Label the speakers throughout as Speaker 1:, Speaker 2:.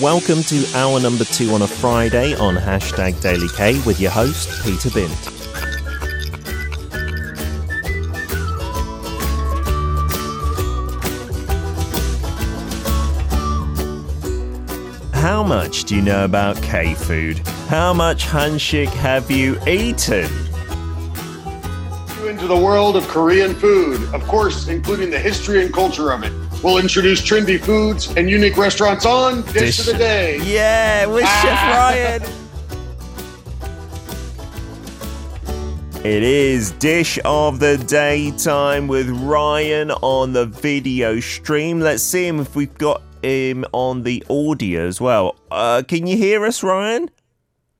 Speaker 1: Welcome to hour number two on a Friday on hashtag Daily K with your host, Peter Bint. How much do you know about K food? How much Hanshik have you eaten?
Speaker 2: Into the world of Korean food, of course, including the history and culture of it. We'll introduce trendy foods and unique restaurants on Dish,
Speaker 1: Dish-
Speaker 2: of the Day.
Speaker 1: Yeah, with Chef Ryan. It is Dish of the Day time with Ryan on the video stream. Let's see him if we've got him on the audio as well. Uh, can you hear us, Ryan?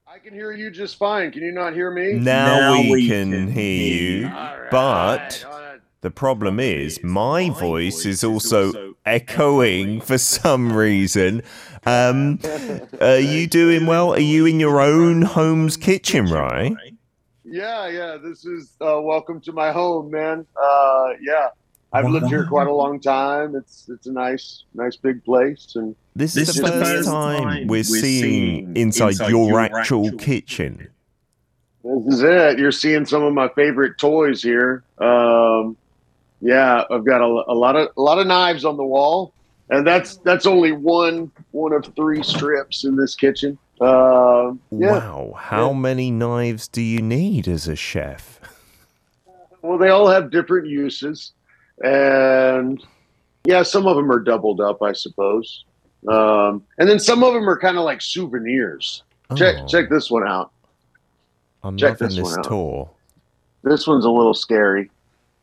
Speaker 2: I can hear you just fine. Can you not hear me?
Speaker 1: Now,
Speaker 3: Now
Speaker 1: we,
Speaker 3: we
Speaker 1: can,
Speaker 3: can
Speaker 1: hear you,
Speaker 2: All right,
Speaker 1: but
Speaker 2: all right.
Speaker 1: The problem is my voice is also echoing for some reason. Um, are you doing well? Are you in your own home's kitchen, right?
Speaker 2: Yeah, yeah. This is uh, welcome to my home, man. Uh, yeah, I've lived here quite a long time. It's it's a nice, nice big place, and
Speaker 1: This, is
Speaker 3: This
Speaker 1: the
Speaker 3: is the
Speaker 1: first
Speaker 3: first
Speaker 1: time
Speaker 3: time
Speaker 1: we're
Speaker 3: we're
Speaker 1: seeing
Speaker 3: seeing
Speaker 1: inside,
Speaker 3: inside
Speaker 1: your,
Speaker 3: your
Speaker 1: actual,
Speaker 3: actual
Speaker 1: kitchen.
Speaker 2: this is it. You're seeing some of my favorite toys here. Um, yeah, I've got a, a lot of a lot of knives on the wall, and that's that's only one one of three strips in this kitchen. Uh, yeah.
Speaker 1: Wow, how
Speaker 2: Yeah.
Speaker 1: many knives do you need as a chef?
Speaker 2: Well, they all have different uses, and yeah, some of them are doubled up, I suppose. Um, and then some of them are kind of like souvenirs. Check
Speaker 1: Oh,
Speaker 2: check this one out.
Speaker 1: I'm
Speaker 2: check this
Speaker 1: this
Speaker 2: one out.
Speaker 1: tour.
Speaker 2: This one's a little scary,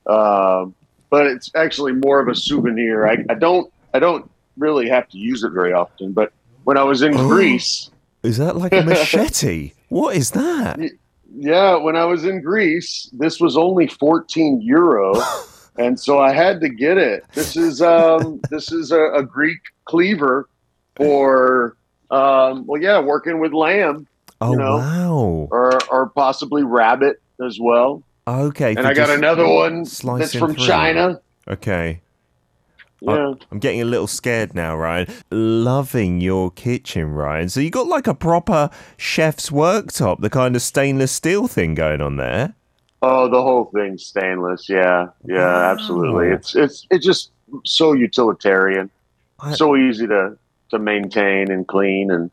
Speaker 2: um, but it's actually more of a souvenir. I, I don't I don't really have to use it very often, but when I was in
Speaker 1: Oh.
Speaker 2: Greece,
Speaker 1: Is that like a machete? what is that?
Speaker 2: yeah, when I was in Greece, this was only 14 euro, and so I had to get it. This is um, this is a, a Greek cleaver for um, well, yeah, working with lamb
Speaker 1: Oh,
Speaker 2: know,
Speaker 1: wow.
Speaker 2: or or possibly rabbit as well.
Speaker 1: Okay.
Speaker 2: And I got another one that's from
Speaker 1: through.
Speaker 2: China.
Speaker 1: Okay.
Speaker 2: Yeah.
Speaker 1: I'm getting a little scared now, Ryan. Loving your kitchen, Ryan. So you got like a proper chef's worktop, the kind of stainless steel thing going on there.
Speaker 2: Oh, the whole thing's stainless. Yeah, yeah,
Speaker 1: Wow.
Speaker 2: absolutely. It's it's it's just so utilitarian,
Speaker 1: I-
Speaker 2: so easy to to maintain and clean and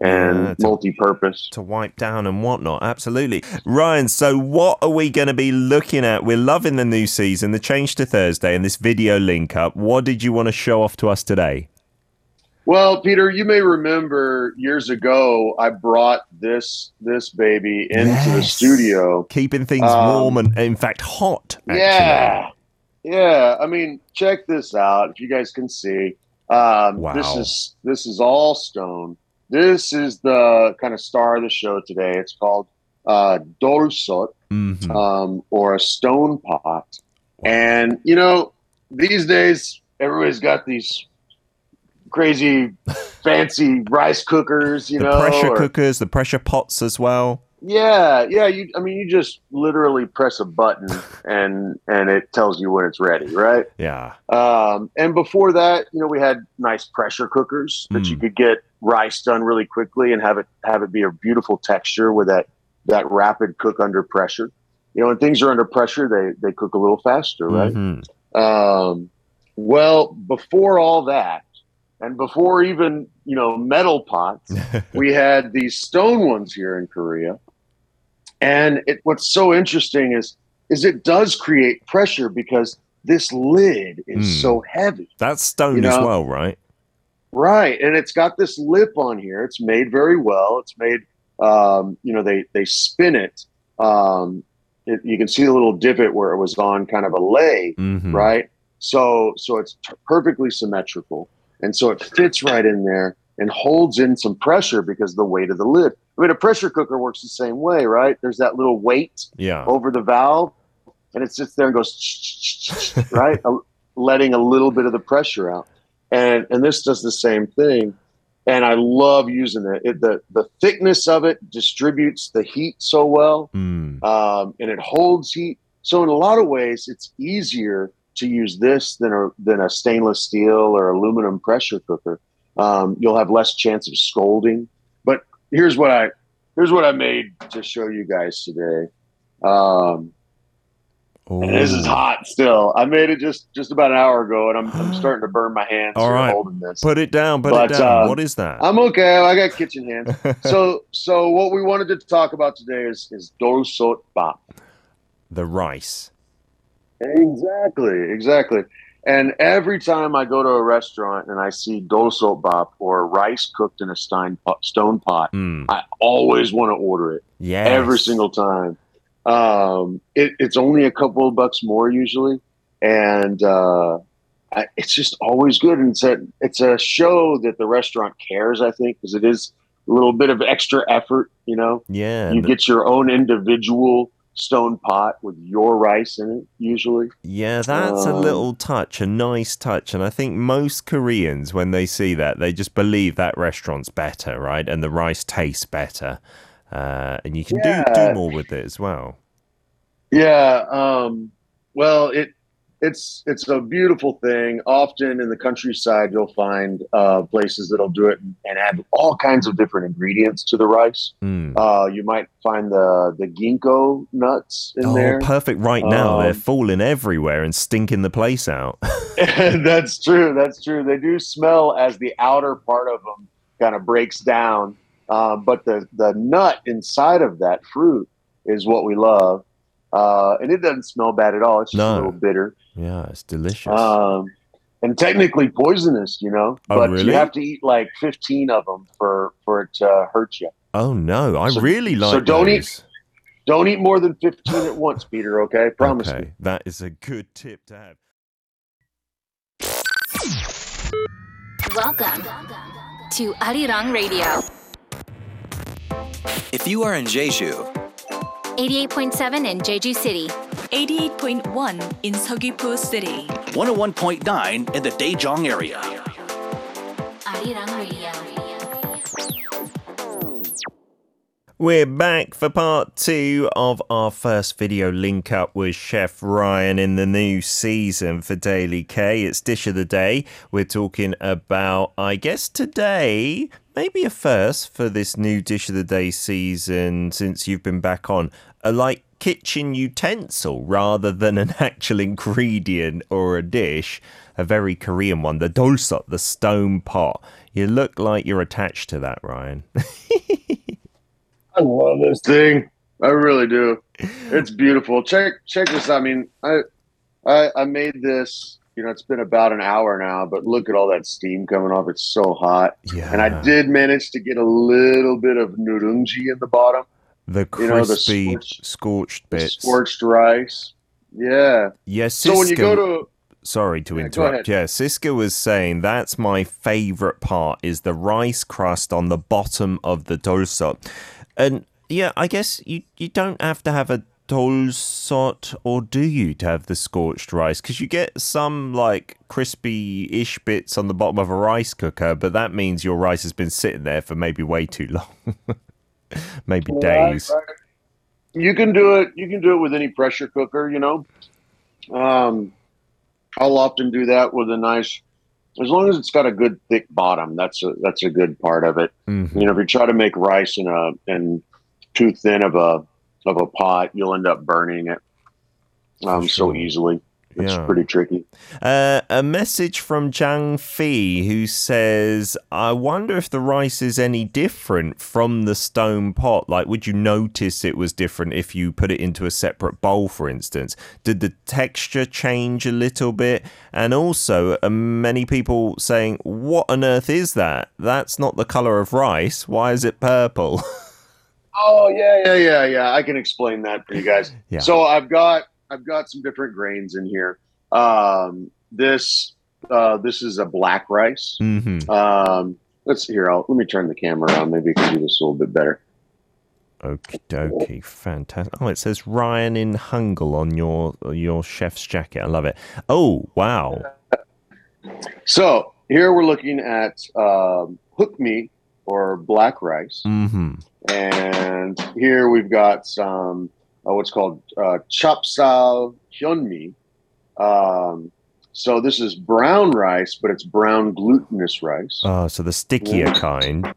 Speaker 2: and
Speaker 1: Yeah, to-
Speaker 2: multi-purpose.
Speaker 1: to wipe down and whatnot. Absolutely. Ryan, so what are we going to be looking at? We're loving the new season, the change to Thursday, and this video link up. What did you want to show off to us today?
Speaker 2: Well, Peter, you may remember years ago I brought this this baby into the studio.
Speaker 1: Keeping things
Speaker 2: Um,
Speaker 1: warm and, in fact, hot. Actually.
Speaker 2: Yeah, yeah. I mean, check this out. If you guys can see, um,
Speaker 1: Wow.
Speaker 2: this is this is all stone. This is the kind of star of the show today. It's called uh, Dolsot,
Speaker 1: Mhm.
Speaker 2: um, or a stone pot. And you know, these days everybody's got these crazy, fancy rice cookers. You
Speaker 1: the
Speaker 2: know,
Speaker 1: pressure
Speaker 2: or-
Speaker 1: cookers, the pressure pots as well.
Speaker 2: Yeah, yeah. You, I mean, you just literally press a button and and it tells you when it's ready, right?
Speaker 1: Yeah.
Speaker 2: Um, and before that, you know, we had nice pressure cookers that you
Speaker 1: Mm.
Speaker 2: could get rice done really quickly and have it have it be a beautiful texture with that that rapid cook under pressure. You know, when things are under pressure, they they cook a little faster, right?
Speaker 1: Mhm.
Speaker 2: Um, well, before all that, and before even you know metal pots, we had these stone ones here in Korea. And it, what's so interesting is is it does create pressure because this lid is
Speaker 1: Mm.
Speaker 2: so heavy.
Speaker 1: That's stone
Speaker 2: You
Speaker 1: as well, right?
Speaker 2: Right. And it's got this lip on here. It's made very well. It's made um, you know, they they spin it. Um it, you can see the little divot where it was on kind of a lay,
Speaker 1: Mhm.
Speaker 2: right? So so it's t- perfectly symmetrical, and so it fits right in there and holds in some pressure because of the weight of the lid. I mean, a pressure cooker works the same way, right? There's that little weight
Speaker 1: Yeah.
Speaker 2: over the valve, and it sits there and goes right, letting a little bit of the pressure out. And and this does the same thing. And I love using it. it the the thickness of it distributes the heat so well
Speaker 1: Mm.
Speaker 2: um, and it holds heat. So in a lot of ways, it's easier to use this than a than a stainless steel or aluminum pressure cooker. Um, you'll have less chance of scolding. But here's what I here's what I made to show you guys today. Um, and this is hot still. I made it just just about an hour ago, and I'm, I'm starting to burn my hands
Speaker 1: All right,
Speaker 2: holding this.
Speaker 1: Put it down. Put
Speaker 2: But,
Speaker 1: it down.
Speaker 2: uh,
Speaker 1: what is that?
Speaker 2: I'm okay. I got kitchen hands. so so what we wanted to talk about today is is dolsot bap.
Speaker 1: the rice.
Speaker 2: Exactly, exactly. And every time I go to a restaurant and I see dolsot bap or rice cooked in a stein pot, stone pot,
Speaker 1: Mm.
Speaker 2: I always want to order it
Speaker 1: Yes.
Speaker 2: every single time. Um, it, it's only a couple of bucks more usually, and uh, I, it's just always good. And it's a it's a show that the restaurant cares. I think because it is a little bit of extra effort. You know,
Speaker 1: Yeah.
Speaker 2: you get your own individual stone pot with your rice in it usually.
Speaker 1: Yeah, that's a
Speaker 2: Um,
Speaker 1: little touch, a nice touch. And I think most Koreans, when they see that, they just believe that restaurant's better, right? And the rice tastes better. Uh, and you can do, do more with it as well.
Speaker 2: Yeah. Um, well, it it's it's a beautiful thing. Often in the countryside, you'll find uh, places that'll do it and add all kinds of different ingredients to the rice.
Speaker 1: Mm.
Speaker 2: Uh, you might find the the ginkgo nuts in
Speaker 1: Oh,
Speaker 2: there.
Speaker 1: perfect right now. They're
Speaker 2: Um,
Speaker 1: falling everywhere and stinking the place out.
Speaker 2: that's true. That's true. They do smell as the outer part of them kind of breaks down, um, but the the nut inside of that fruit is what we love, uh, and it doesn't smell bad at all. It's just
Speaker 1: No.
Speaker 2: a little bitter.
Speaker 1: yeah, it's delicious.
Speaker 2: um, and technically poisonous, you know.
Speaker 1: Oh,
Speaker 2: but
Speaker 1: really?
Speaker 2: you have to eat like fifteen of them for for it to hurt you.
Speaker 1: oh, no. I
Speaker 2: so-
Speaker 1: really like
Speaker 2: so don't eat-
Speaker 1: those.
Speaker 2: Don't eat more than fifteen at once, Peter. Okay, promise
Speaker 1: okay,
Speaker 2: me.
Speaker 1: that is a good tip to have.
Speaker 3: Welcome to Arirang Radio,
Speaker 4: If you are in Jeju,
Speaker 3: 88.7 in Jeju City,
Speaker 5: 88.1 in Seogwipo City.
Speaker 4: 101.9 in the Daejeong area.
Speaker 3: Arirang Radio.
Speaker 1: We're back for part two of our first video link up with Chef Ryan in the new season for Daily K. It's Dish of the Day. We're talking about, I guess today, maybe a first for this new Dish of the Day season since you've been back on, a like kitchen utensil rather than an actual ingredient or a dish. A very Korean one, the dolsot, the stone pot. You look like you're attached to that, Ryan.
Speaker 2: I love this thing. I really do. It's beautiful. Check check this. out. I mean, I, I I made this. You know, it's been about an hour now, but look at all that steam coming off. It's so hot.
Speaker 1: Yeah.
Speaker 2: And I did manage to get a little bit of nurungji in the bottom,
Speaker 1: The
Speaker 2: You know, the
Speaker 1: crispy,
Speaker 2: scorched-
Speaker 1: scorched bits.
Speaker 2: scorched rice. Yeah.
Speaker 1: Yes,
Speaker 2: So when you go to
Speaker 1: sorry to
Speaker 2: Yeah,
Speaker 1: interrupt. Yeah, Siska was saying that's my favorite part is the rice crust on the bottom of the dolsot. And yeah, I guess you you don't have to have a dolsot or do you to have the scorched rice because you get some like crispy-ish bits on the bottom of a rice cooker, but that means your rice has been sitting there for maybe way too long. maybe days.
Speaker 2: Right, right. You can do it. You can do it with any pressure cooker. You know, um, I'll often do that with a nice, as long as it's got a good thick bottom. That's a that's a good part of it.
Speaker 1: Mhm.
Speaker 2: You know, if you try to make rice in a in too thin of a of a pot, you'll end up burning it um, so easily. It's
Speaker 1: Yeah.
Speaker 2: pretty tricky.
Speaker 1: Uh, a message from Zhang Fi who says, I wonder if the rice is any different from the stone pot. Like, would you notice it was different if you put it into a separate bowl, for instance? Did the texture change a little bit? And also, uh, many people saying, What on earth is that? That's not the color of rice. Why is it purple?
Speaker 2: Oh yeah, yeah, yeah, yeah. I can explain that for you guys.
Speaker 1: Yeah.
Speaker 2: So I've got I've got some different grains in here. Um, this uh, this is a black rice.
Speaker 1: hmm
Speaker 2: Um, let's see here. I'll, let me turn the camera around. Maybe I can do this a little bit better.
Speaker 1: Okie dokie, fantastic. Oh, it says Ryan in Hangul on your your chef's jacket. I love it. Oh, wow.
Speaker 2: So here we're looking at um, heukmi or black rice,
Speaker 1: hmm
Speaker 2: and here we've got some uh, what's called uh, chapsal hyunmi. Um, So this is brown rice, but it's brown glutinous rice.
Speaker 1: Oh, so the stickier kind.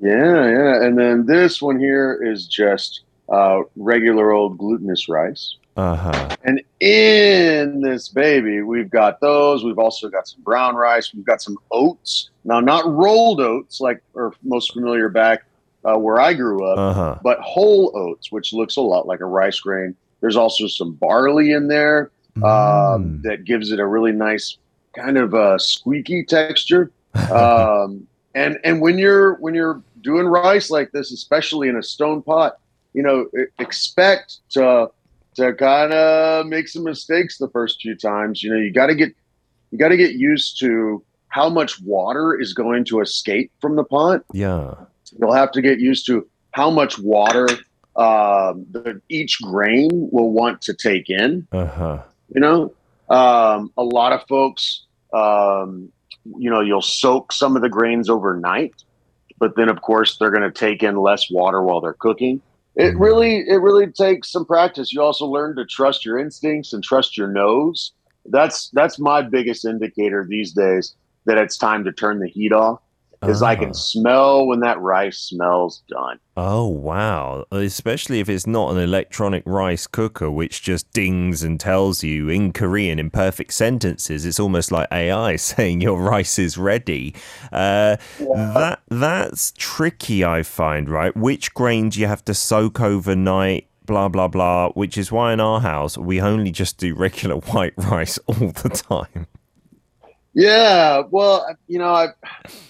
Speaker 2: Yeah, yeah. And then this one here is just uh, regular old glutinous rice.
Speaker 1: Uh huh.
Speaker 2: And in this baby, we've got those. We've also got some brown rice. We've got some oats. Now, not rolled oats like are most familiar back uh, where I grew up,
Speaker 1: Uh huh.
Speaker 2: but whole oats, which looks a lot like a rice grain. There's also some barley in there um,
Speaker 1: Mm.
Speaker 2: that gives it a really nice kind of a squeaky texture. um, and and when you're when you're doing rice like this, especially in a stone pot, you know, expect to to kind of make some mistakes the first few times. You know, you got to get you got to get used to how much water is going to escape from the pot.
Speaker 1: yeah.
Speaker 2: You'll have to get used to how much water um, the, each grain will want to take in.
Speaker 1: Uh huh.
Speaker 2: You know, um, a lot of folks, um, you know, you'll soak some of the grains overnight, but then of course they're going to take in less water while they're cooking. It
Speaker 1: Mhm.
Speaker 2: really, it really takes some practice. You also learn to trust your instincts and trust your nose. That's that's my biggest indicator these days that it's time to turn the heat off. Is I can smell when that rice smells done.
Speaker 1: Oh wow! Especially if it's not an electronic rice cooker, which just dings and tells you in Korean in perfect sentences. It's almost like AI saying your rice is ready. Uh, That that's tricky. I find right. Which grains you have to soak overnight. Blah blah blah. Which is why in our house we only just do regular white rice all the time.
Speaker 2: Yeah, well, you know, I,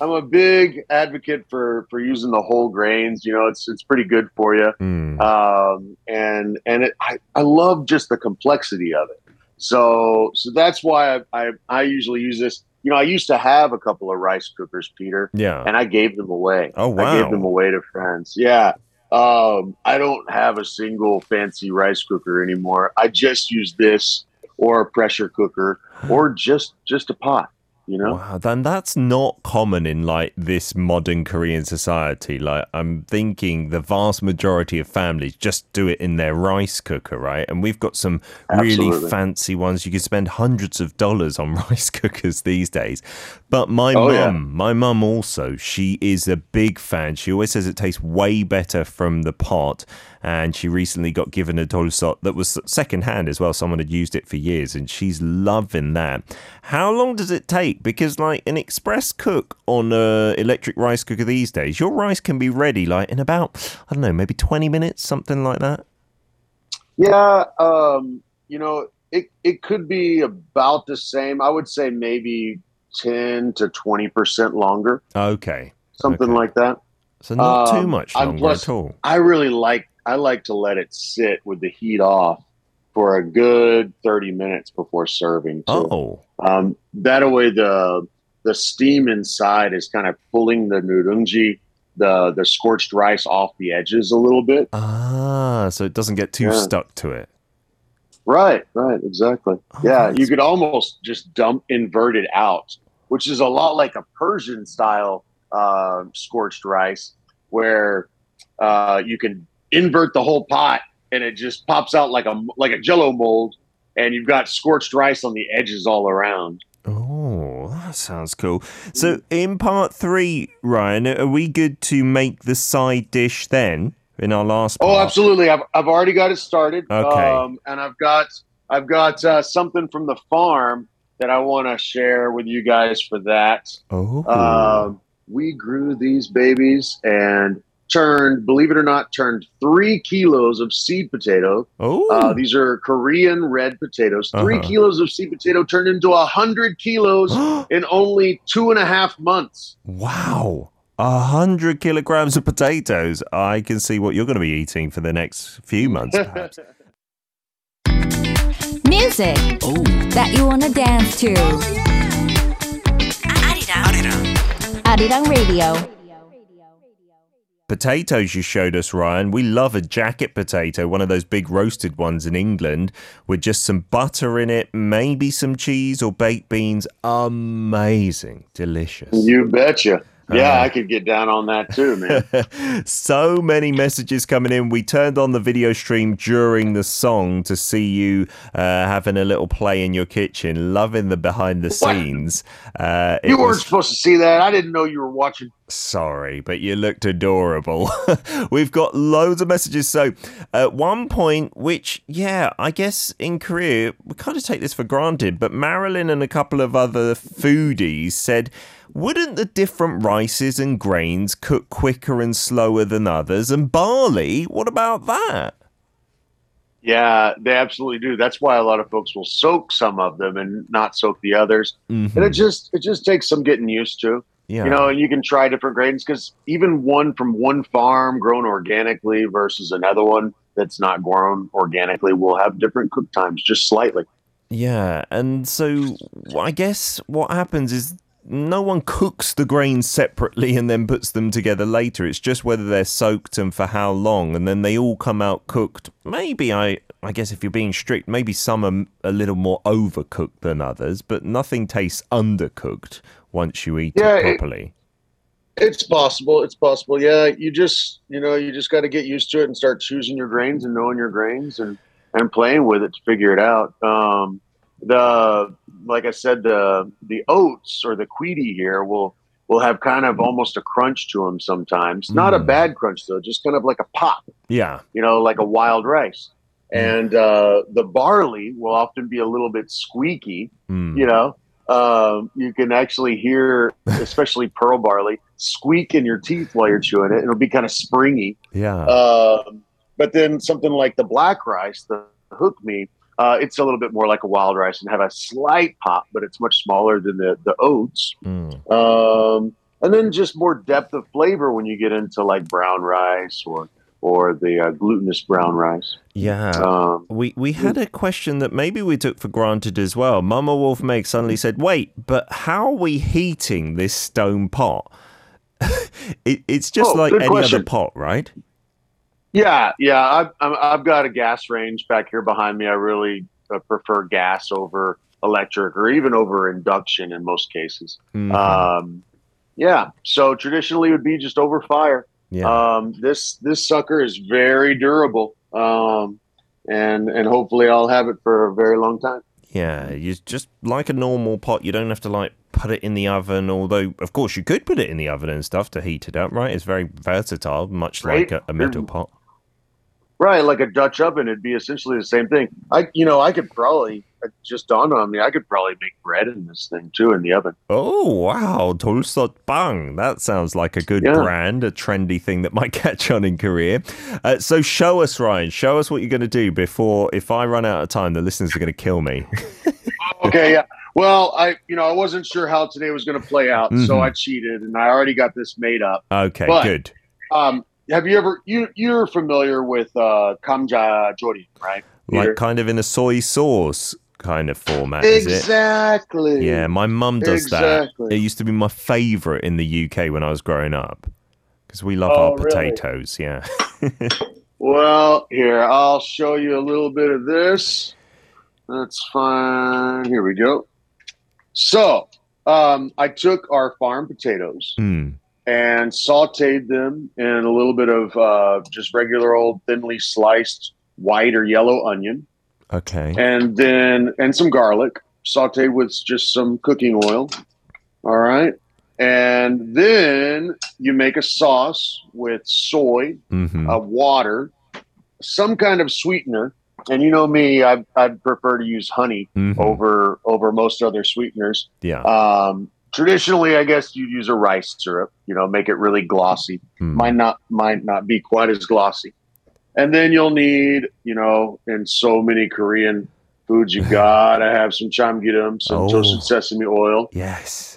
Speaker 2: I'm a big advocate for for using the whole grains. You know, it's it's pretty good for you,
Speaker 1: Mm.
Speaker 2: um, and and it, I I love just the complexity of it. So so that's why I, I I usually use this. You know, I used to have a couple of rice cookers, Peter,
Speaker 1: Yeah.
Speaker 2: and I gave them away.
Speaker 1: Oh wow,
Speaker 2: I gave them away to friends. Yeah. Um, I don't have a single fancy rice cooker anymore. I just use this or a pressure cooker or just just a pot, you know?
Speaker 1: Wow, then that's not common in like this modern Korean society. Like I'm thinking the vast majority of families just do it in their rice cooker, right? And we've got some really fancy ones. You can spend hundreds of dollars on rice cookers these days. But my
Speaker 2: Oh,
Speaker 1: mum,
Speaker 2: yeah.
Speaker 1: my mum also, she is a big fan. She always says it tastes way better from the pot. And she recently got given a dolsot that was secondhand as well. Someone had used it for years, and she's loving that. How long does it take? Because like an express cook on a electric rice cooker these days, your rice can be ready like in about I don't know, maybe twenty minutes, something like that.
Speaker 2: Yeah, um, you know, it it could be about the same. I would say maybe ten to twenty percent longer,
Speaker 1: Okay,
Speaker 2: something
Speaker 1: Okay.
Speaker 2: like that.
Speaker 1: so not too
Speaker 2: Um,
Speaker 1: much
Speaker 2: I'm
Speaker 1: longer
Speaker 2: plus-
Speaker 1: at all.
Speaker 2: I really like I like to let it sit with the heat off for a good thirty minutes before serving. Too.
Speaker 1: Oh,
Speaker 2: Um, that way the the steam inside is kind of pulling the nurungji, the the scorched rice off the edges a little bit.
Speaker 1: ah, so it doesn't get too
Speaker 2: Yeah.
Speaker 1: stuck to it.
Speaker 2: Right, right, exactly.
Speaker 1: Oh,
Speaker 2: yeah, you could almost just dump invert it out, which is a lot like a Persian style uh, scorched rice, where uh, you can invert the whole pot and it just pops out like a like a Jello mold, and you've got scorched rice on the edges all around.
Speaker 1: Oh, that sounds cool. So, in part three, Ryan, are we good to make the side dish then in our last part?
Speaker 2: Oh, absolutely. I've, I've already got it started.
Speaker 1: Okay.
Speaker 2: Um, and I've got I've got uh, something from the farm that I want to share with you guys for that.
Speaker 1: Oh,
Speaker 2: Um, we grew these babies and turned, believe it or not, turned three kilos of seed potato.
Speaker 1: oh,
Speaker 2: Uh, these are Korean red potatoes. 3
Speaker 1: Uh-huh.
Speaker 2: kilos of seed potato turned into a hundred kilos in only two and a half months.
Speaker 1: wow. A hundred kilograms of potatoes. I can see what you're going to be eating for the next few months, perhaps.
Speaker 3: Music
Speaker 4: Oh,
Speaker 3: that you wanna dance to. Arirang Radio.
Speaker 1: Potatoes you showed us, Ryan. We love a jacket potato, one of those big roasted ones in England, with just some butter in it, maybe some cheese or baked beans. Amazing. Delicious.
Speaker 2: You betcha. Yeah,
Speaker 1: Uh,
Speaker 2: I could get down on that too, man.
Speaker 1: so many messages coming in. We turned on the video stream during the song to see you uh, having a little play in your kitchen, loving the behind the scenes. Uh,
Speaker 2: you weren't
Speaker 1: was-
Speaker 2: supposed to see that. I didn't know you were watching.
Speaker 1: Sorry, but you looked adorable. We've got loads of messages. So, at one point, which, yeah, I guess in Korea, we kind of take this for granted, but Marilyn and a couple of other foodies said, wouldn't the different rices and grains cook quicker and slower than others? And barley, what about that?
Speaker 2: Yeah, they absolutely do. That's why a lot of folks will soak some of them and not soak the others.
Speaker 1: Mhm.
Speaker 2: And it just it just takes some getting used to.
Speaker 1: Yeah.
Speaker 2: You know, and you can try different grains because even one from one farm grown organically versus another one that's not grown organically will have different cook times just slightly.
Speaker 1: Yeah, and so I guess what happens is no one cooks the grains separately and then puts them together later. It's just whether they're soaked and for how long, and then they all come out cooked. Maybe I, I guess if you're being strict, maybe some are a little more overcooked than others, but nothing tastes undercooked once you eat
Speaker 2: Yeah,
Speaker 1: it
Speaker 2: it-
Speaker 1: properly.
Speaker 2: It's possible. It's possible. Yeah, you just you know you just got to get used to it and start choosing your grains and knowing your grains and and playing with it to figure it out. Um, the like I said, the the oats or the quidi here will will have kind of almost a crunch to them sometimes. Not a
Speaker 1: Mm.
Speaker 2: bad crunch though, just kind of like a pop.
Speaker 1: Yeah.
Speaker 2: You know, like a wild rice.
Speaker 1: Mm.
Speaker 2: And uh, the barley will often be a little bit squeaky
Speaker 1: Mm.
Speaker 2: you know um, you can actually hear especially pearl barley squeak in your teeth while you're chewing it it'll be kind of springy
Speaker 1: Yeah.
Speaker 2: um, but then something like the black rice the heukmi uh, it's a little bit more like a wild rice and have a slight pop but it's much smaller than the, the oats
Speaker 1: Mm.
Speaker 2: um, and then just more depth of flavor when you get into like brown rice or or the uh, glutinous brown rice
Speaker 1: Yeah.
Speaker 2: um,
Speaker 1: We we had a question that maybe we took for granted as well. Mama Wolf Meg suddenly said, "Wait, but how are we heating this stone pot? it, it's just
Speaker 2: Oh,
Speaker 1: like any
Speaker 2: question.
Speaker 1: other pot, right?
Speaker 2: Yeah, yeah. I've I've got a gas range back here behind me. I really uh, prefer gas over electric or even over induction in most cases.
Speaker 1: Mhm.
Speaker 2: Um, yeah. So traditionally, it would be just over fire.
Speaker 1: yeah,
Speaker 2: Um, this this sucker is very durable, um, and and hopefully I'll have it for a very long time.
Speaker 1: yeah. You just like a normal pot. You don't have to like put it in the oven. Although, of course, you could put it in the oven and stuff to heat it up. Right? It's very versatile, much like a, a metal
Speaker 2: Mm.
Speaker 1: pot.
Speaker 2: Right, like a Dutch oven, it'd be essentially the same thing. I, you know, I could probably it just dawned on me. I could probably make bread in this thing too in the oven.
Speaker 1: Oh wow, Tulsot Bang. That sounds like a good
Speaker 2: Yeah.
Speaker 1: brand, a trendy thing that might catch on in Korea. Uh, so show us, Ryan. Show us what you're going to do before, if I run out of time, the listeners are going to kill me.
Speaker 2: okay, yeah. Well, I you know I wasn't sure how today was going to play out, so
Speaker 1: Mhm.
Speaker 2: I cheated and I already got this made up.
Speaker 1: Okay,
Speaker 2: But-
Speaker 1: good.
Speaker 2: Um, have you ever you you're familiar with uh, kamja jori, right? Peter?
Speaker 1: Like kind of in a soy sauce kind of format, is it?
Speaker 2: exactly.
Speaker 1: Yeah, my mum does that. It used to be my favorite in the UK when I was growing up because we love
Speaker 2: Oh,
Speaker 1: our
Speaker 2: really?
Speaker 1: potatoes. Yeah.
Speaker 2: Well, here I'll show you a little bit of this. That's fine. Here we go. So, um, I took our farm potatoes
Speaker 1: Hmm.
Speaker 2: And sauteed them in a little bit of uh, just regular old thinly sliced white or yellow onion,
Speaker 1: Okay.
Speaker 2: and then and some garlic, sauteed with just some cooking oil. All right, and then you make a sauce with soy,
Speaker 1: hmm
Speaker 2: uh, water, some kind of sweetener. And you know me, I I'd prefer to use honey
Speaker 1: Mhm.
Speaker 2: over over most other sweeteners.
Speaker 1: Yeah.
Speaker 2: Um, traditionally, I guess you'd use a rice syrup. You know, make it really glossy.
Speaker 1: Hmm.
Speaker 2: Might not might not be quite as glossy. And then you'll need, you know, in so many Korean foods, you gotta have some chamgireum, some
Speaker 1: Oh.
Speaker 2: toasted sesame oil,
Speaker 1: Yes.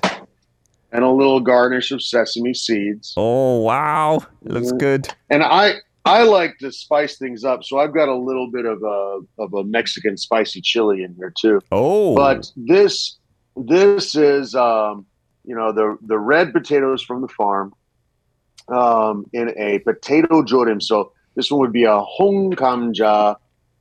Speaker 2: and a little garnish of sesame seeds.
Speaker 1: Oh wow, looks
Speaker 2: Mhm.
Speaker 1: good.
Speaker 2: and I I like to spice things up, so I've got a little bit of a of a Mexican spicy chili in here too.
Speaker 1: Oh,
Speaker 2: But this this is um, you know the the red potatoes from the farm um, in a potato jorim. So this one would be a hong kamja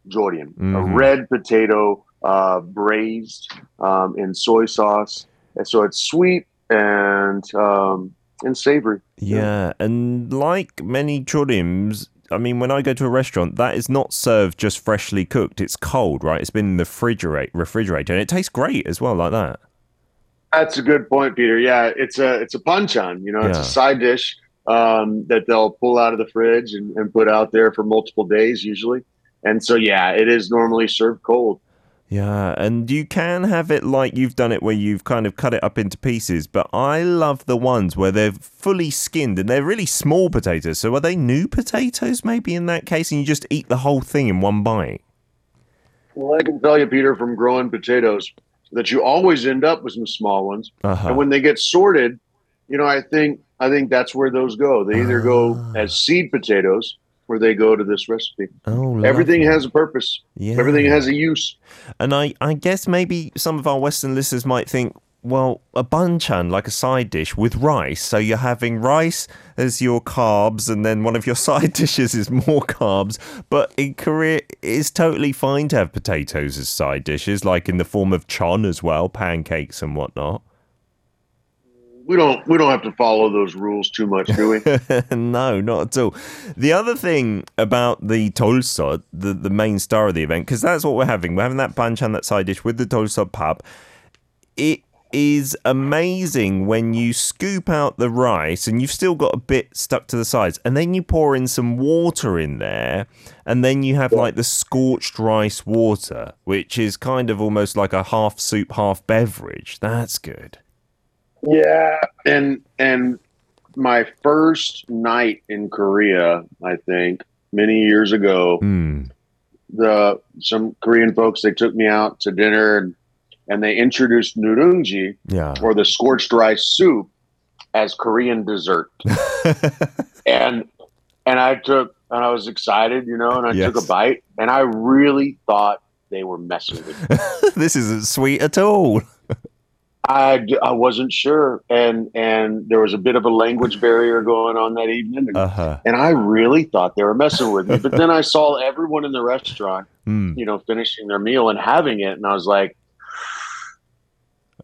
Speaker 2: jorim, a
Speaker 1: Mhm.
Speaker 2: red potato uh, braised um, in soy sauce, and so it's sweet and um, and savory.
Speaker 1: Yeah, and like many churims, I mean, when I go to a restaurant, that is not served just freshly cooked. It's cold, right? It's been in the refrigerate, refrigerator, and it tastes great as well, like that.
Speaker 2: That's a good point, Peter. Yeah, it's a it's a panchan. You know, it's
Speaker 1: Yeah.
Speaker 2: a side dish um, that they'll pull out of the fridge and, and put out there for multiple days, usually. And so, yeah, it is normally served cold.
Speaker 1: Yeah, and you can have it like you've done it where you've kind of cut it up into pieces, but I love the ones where they're fully skinned and they're really small potatoes. So are they new potatoes maybe in that case and you just eat the whole thing in one bite?
Speaker 2: Well, I can tell you, Peter, from growing potatoes, that you always end up with some small ones.
Speaker 1: Uh-huh.
Speaker 2: And when they get sorted, you know, I think I think that's where those go. They either go
Speaker 1: Ah.
Speaker 2: as seed potatoes or they go to this recipe.
Speaker 1: Oh,
Speaker 2: Everything has a purpose.
Speaker 1: yeah.
Speaker 2: Everything has a use.
Speaker 1: And I, I guess maybe some of our Western listeners might think, well, a banchan, like a side dish with rice. So you're having rice as your carbs, and then one of your side dishes is more carbs. But in Korea, it's totally fine to have potatoes as side dishes, like in the form of chon as well, pancakes and whatnot.
Speaker 2: We don't we don't have to follow those rules too much, do we?
Speaker 1: no, not at all. The other thing about the dolsot, the, the main star of the event, because that's what we're having. We're having that banchan, that side dish with the dolsot bap. It is amazing when you scoop out the rice and you've still got a bit stuck to the sides, and then you pour in some water in there, and then you have like the scorched rice water, which is kind of almost like a half soup, half beverage. That's good.
Speaker 2: Yeah, and and my first night in Korea, I think many years ago,
Speaker 1: Hmm.
Speaker 2: the some Korean folks they took me out to dinner and, and they introduced nurungji
Speaker 1: Yeah.
Speaker 2: or the scorched rice soup as Korean dessert. and and I took and I was excited, you know, and I took a bite and I really thought they were messing with me.
Speaker 1: this isn't sweet at all.
Speaker 2: I, I wasn't sure, and and there was a bit of a language barrier going on that evening, and,
Speaker 1: Uh huh.
Speaker 2: and I really thought they were messing with me. But then I saw everyone in the restaurant,
Speaker 1: Mm,
Speaker 2: you know, finishing their meal and having it, and I was like,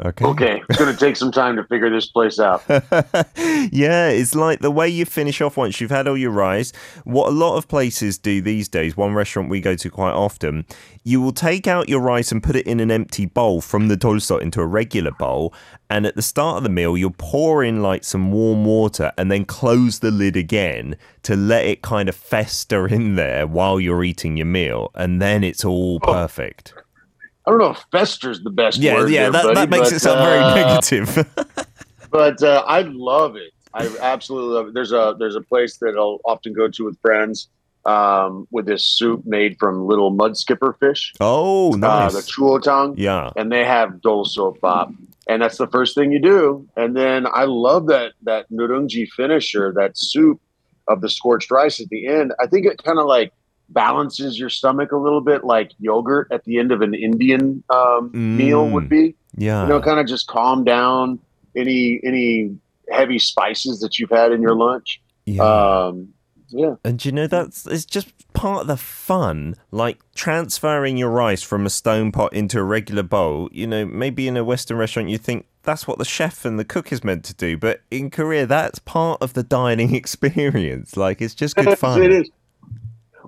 Speaker 1: okay.
Speaker 2: okay, it's going to take some time to figure this place out.
Speaker 1: yeah, it's like the way you finish off once you've had all your rice. What a lot of places do these days, one restaurant we go to quite often, you will take out your rice and put it in an empty bowl from the dolsot into a regular bowl. And at the start of the meal, you'll pour in like some warm water and then close the lid again to let it kind of fester in there while you're eating your meal. And then it's all oh. perfect.
Speaker 2: I don't know if fester's the best
Speaker 1: Yeah,
Speaker 2: word.
Speaker 1: yeah,
Speaker 2: there,
Speaker 1: that,
Speaker 2: buddy,
Speaker 1: that makes
Speaker 2: but,
Speaker 1: it sound very
Speaker 2: uh,
Speaker 1: negative.
Speaker 2: But uh, I love it. I absolutely love it. There's a there's a place that I'll often go to with friends um, with this soup made from little mud skipper fish,
Speaker 1: oh,
Speaker 2: uh,
Speaker 1: nice.
Speaker 2: the chueotang.
Speaker 1: yeah.
Speaker 2: and they have dolsot bap and that's the first thing you do and then i love that that nurungji finisher that soup of the scorched rice at the end i think it kind of like balances your stomach a little bit like yogurt at the end of an indian um, meal
Speaker 1: Mm.
Speaker 2: would be
Speaker 1: Yeah.
Speaker 2: you know kind of just calm down any any heavy spices that you've had in your lunch
Speaker 1: yeah.
Speaker 2: um, yeah
Speaker 1: and you know that's it's just part of the fun, like transferring your rice from a stone pot into a regular bowl. You know, maybe in a Western restaurant you think that's what the chef and the cook is meant to do, but in Korea that's part of the dining experience. Like it's just good fun.
Speaker 2: It is.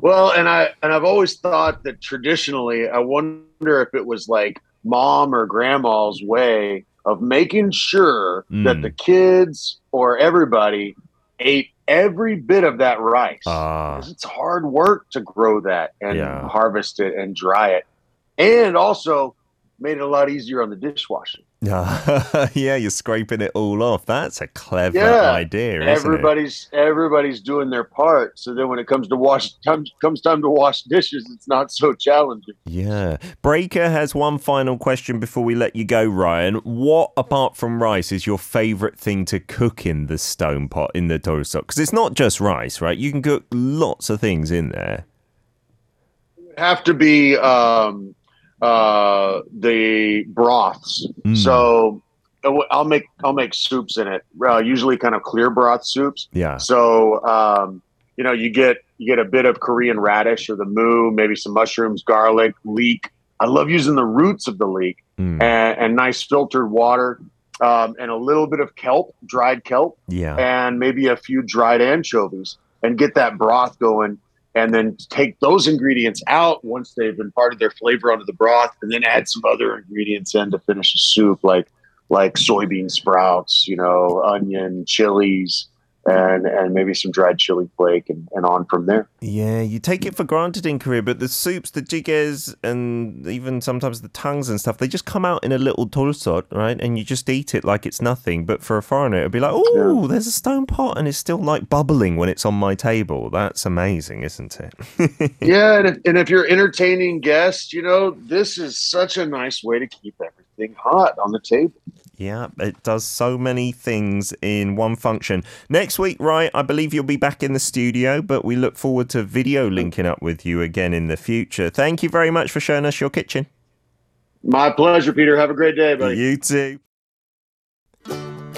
Speaker 2: Well, and I and I've always thought that traditionally, I wonder if it was like mom or grandma's way of making sure that
Speaker 1: Mm.
Speaker 2: the kids or everybody ate every bit of that rice. 'Cause it's hard work to grow that and
Speaker 1: Yeah.
Speaker 2: harvest it and dry it, and also made it a lot easier on the dishwasher.
Speaker 1: yeah, you're scraping it all off. That's a clever
Speaker 2: Yeah,
Speaker 1: idea, isn't
Speaker 2: everybody's everybody's doing their part. So then when it comes to wash time, comes time to wash dishes, it's not so challenging.
Speaker 1: Yeah. Breaker has one final question before we let you go, Ryan. What, apart from rice, is your favorite thing to cook in the stone pot in the dolsot? Because it's not just rice, right? You can cook lots of things in there.
Speaker 2: have to be um, uh, the broths.
Speaker 1: Mm.
Speaker 2: So uh, I'll make I'll make soups in it. Uh, usually, kind of clear broth soups.
Speaker 1: Yeah.
Speaker 2: So um, you know, you get you get a bit of Korean radish or the moo, maybe some mushrooms, garlic, leek. I love using the roots of the leek
Speaker 1: Mm.
Speaker 2: and, and nice filtered water. um, and a little bit of kelp, dried kelp,
Speaker 1: Yeah.
Speaker 2: and maybe a few dried anchovies, and get that broth going. And then take those ingredients out once they've imparted their flavor onto the broth, and then add some other ingredients in to finish the soup, like like soybean sprouts, you know, onion, chilies, and and maybe some dried chili flake, and, and on from there.
Speaker 1: Yeah, you take it for granted in Korea, but the soups, the jjigaes, and even sometimes the tongues and stuff, they just come out in a little dolsot, right? And you just eat it like it's nothing. But for a foreigner, it'd be like, oh, there's a stone pot and it's still like bubbling when it's on my table. That's amazing, isn't it?
Speaker 2: yeah, and if, and if you're entertaining guests, you know, this is such a nice way to keep everything hot on the table.
Speaker 1: Yeah, it does so many things in one function. Next week, right, I believe you'll be back in the studio, but we look forward to video linking up with you again in the future. Thank you very much for showing us your kitchen.
Speaker 2: My pleasure, Peter. Have a great day, buddy.
Speaker 1: You too.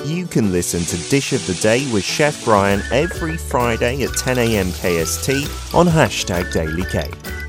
Speaker 1: You can listen to Dish of the Day with Chef Brian every Friday at 10 a.m. KST on hashtag DailyK.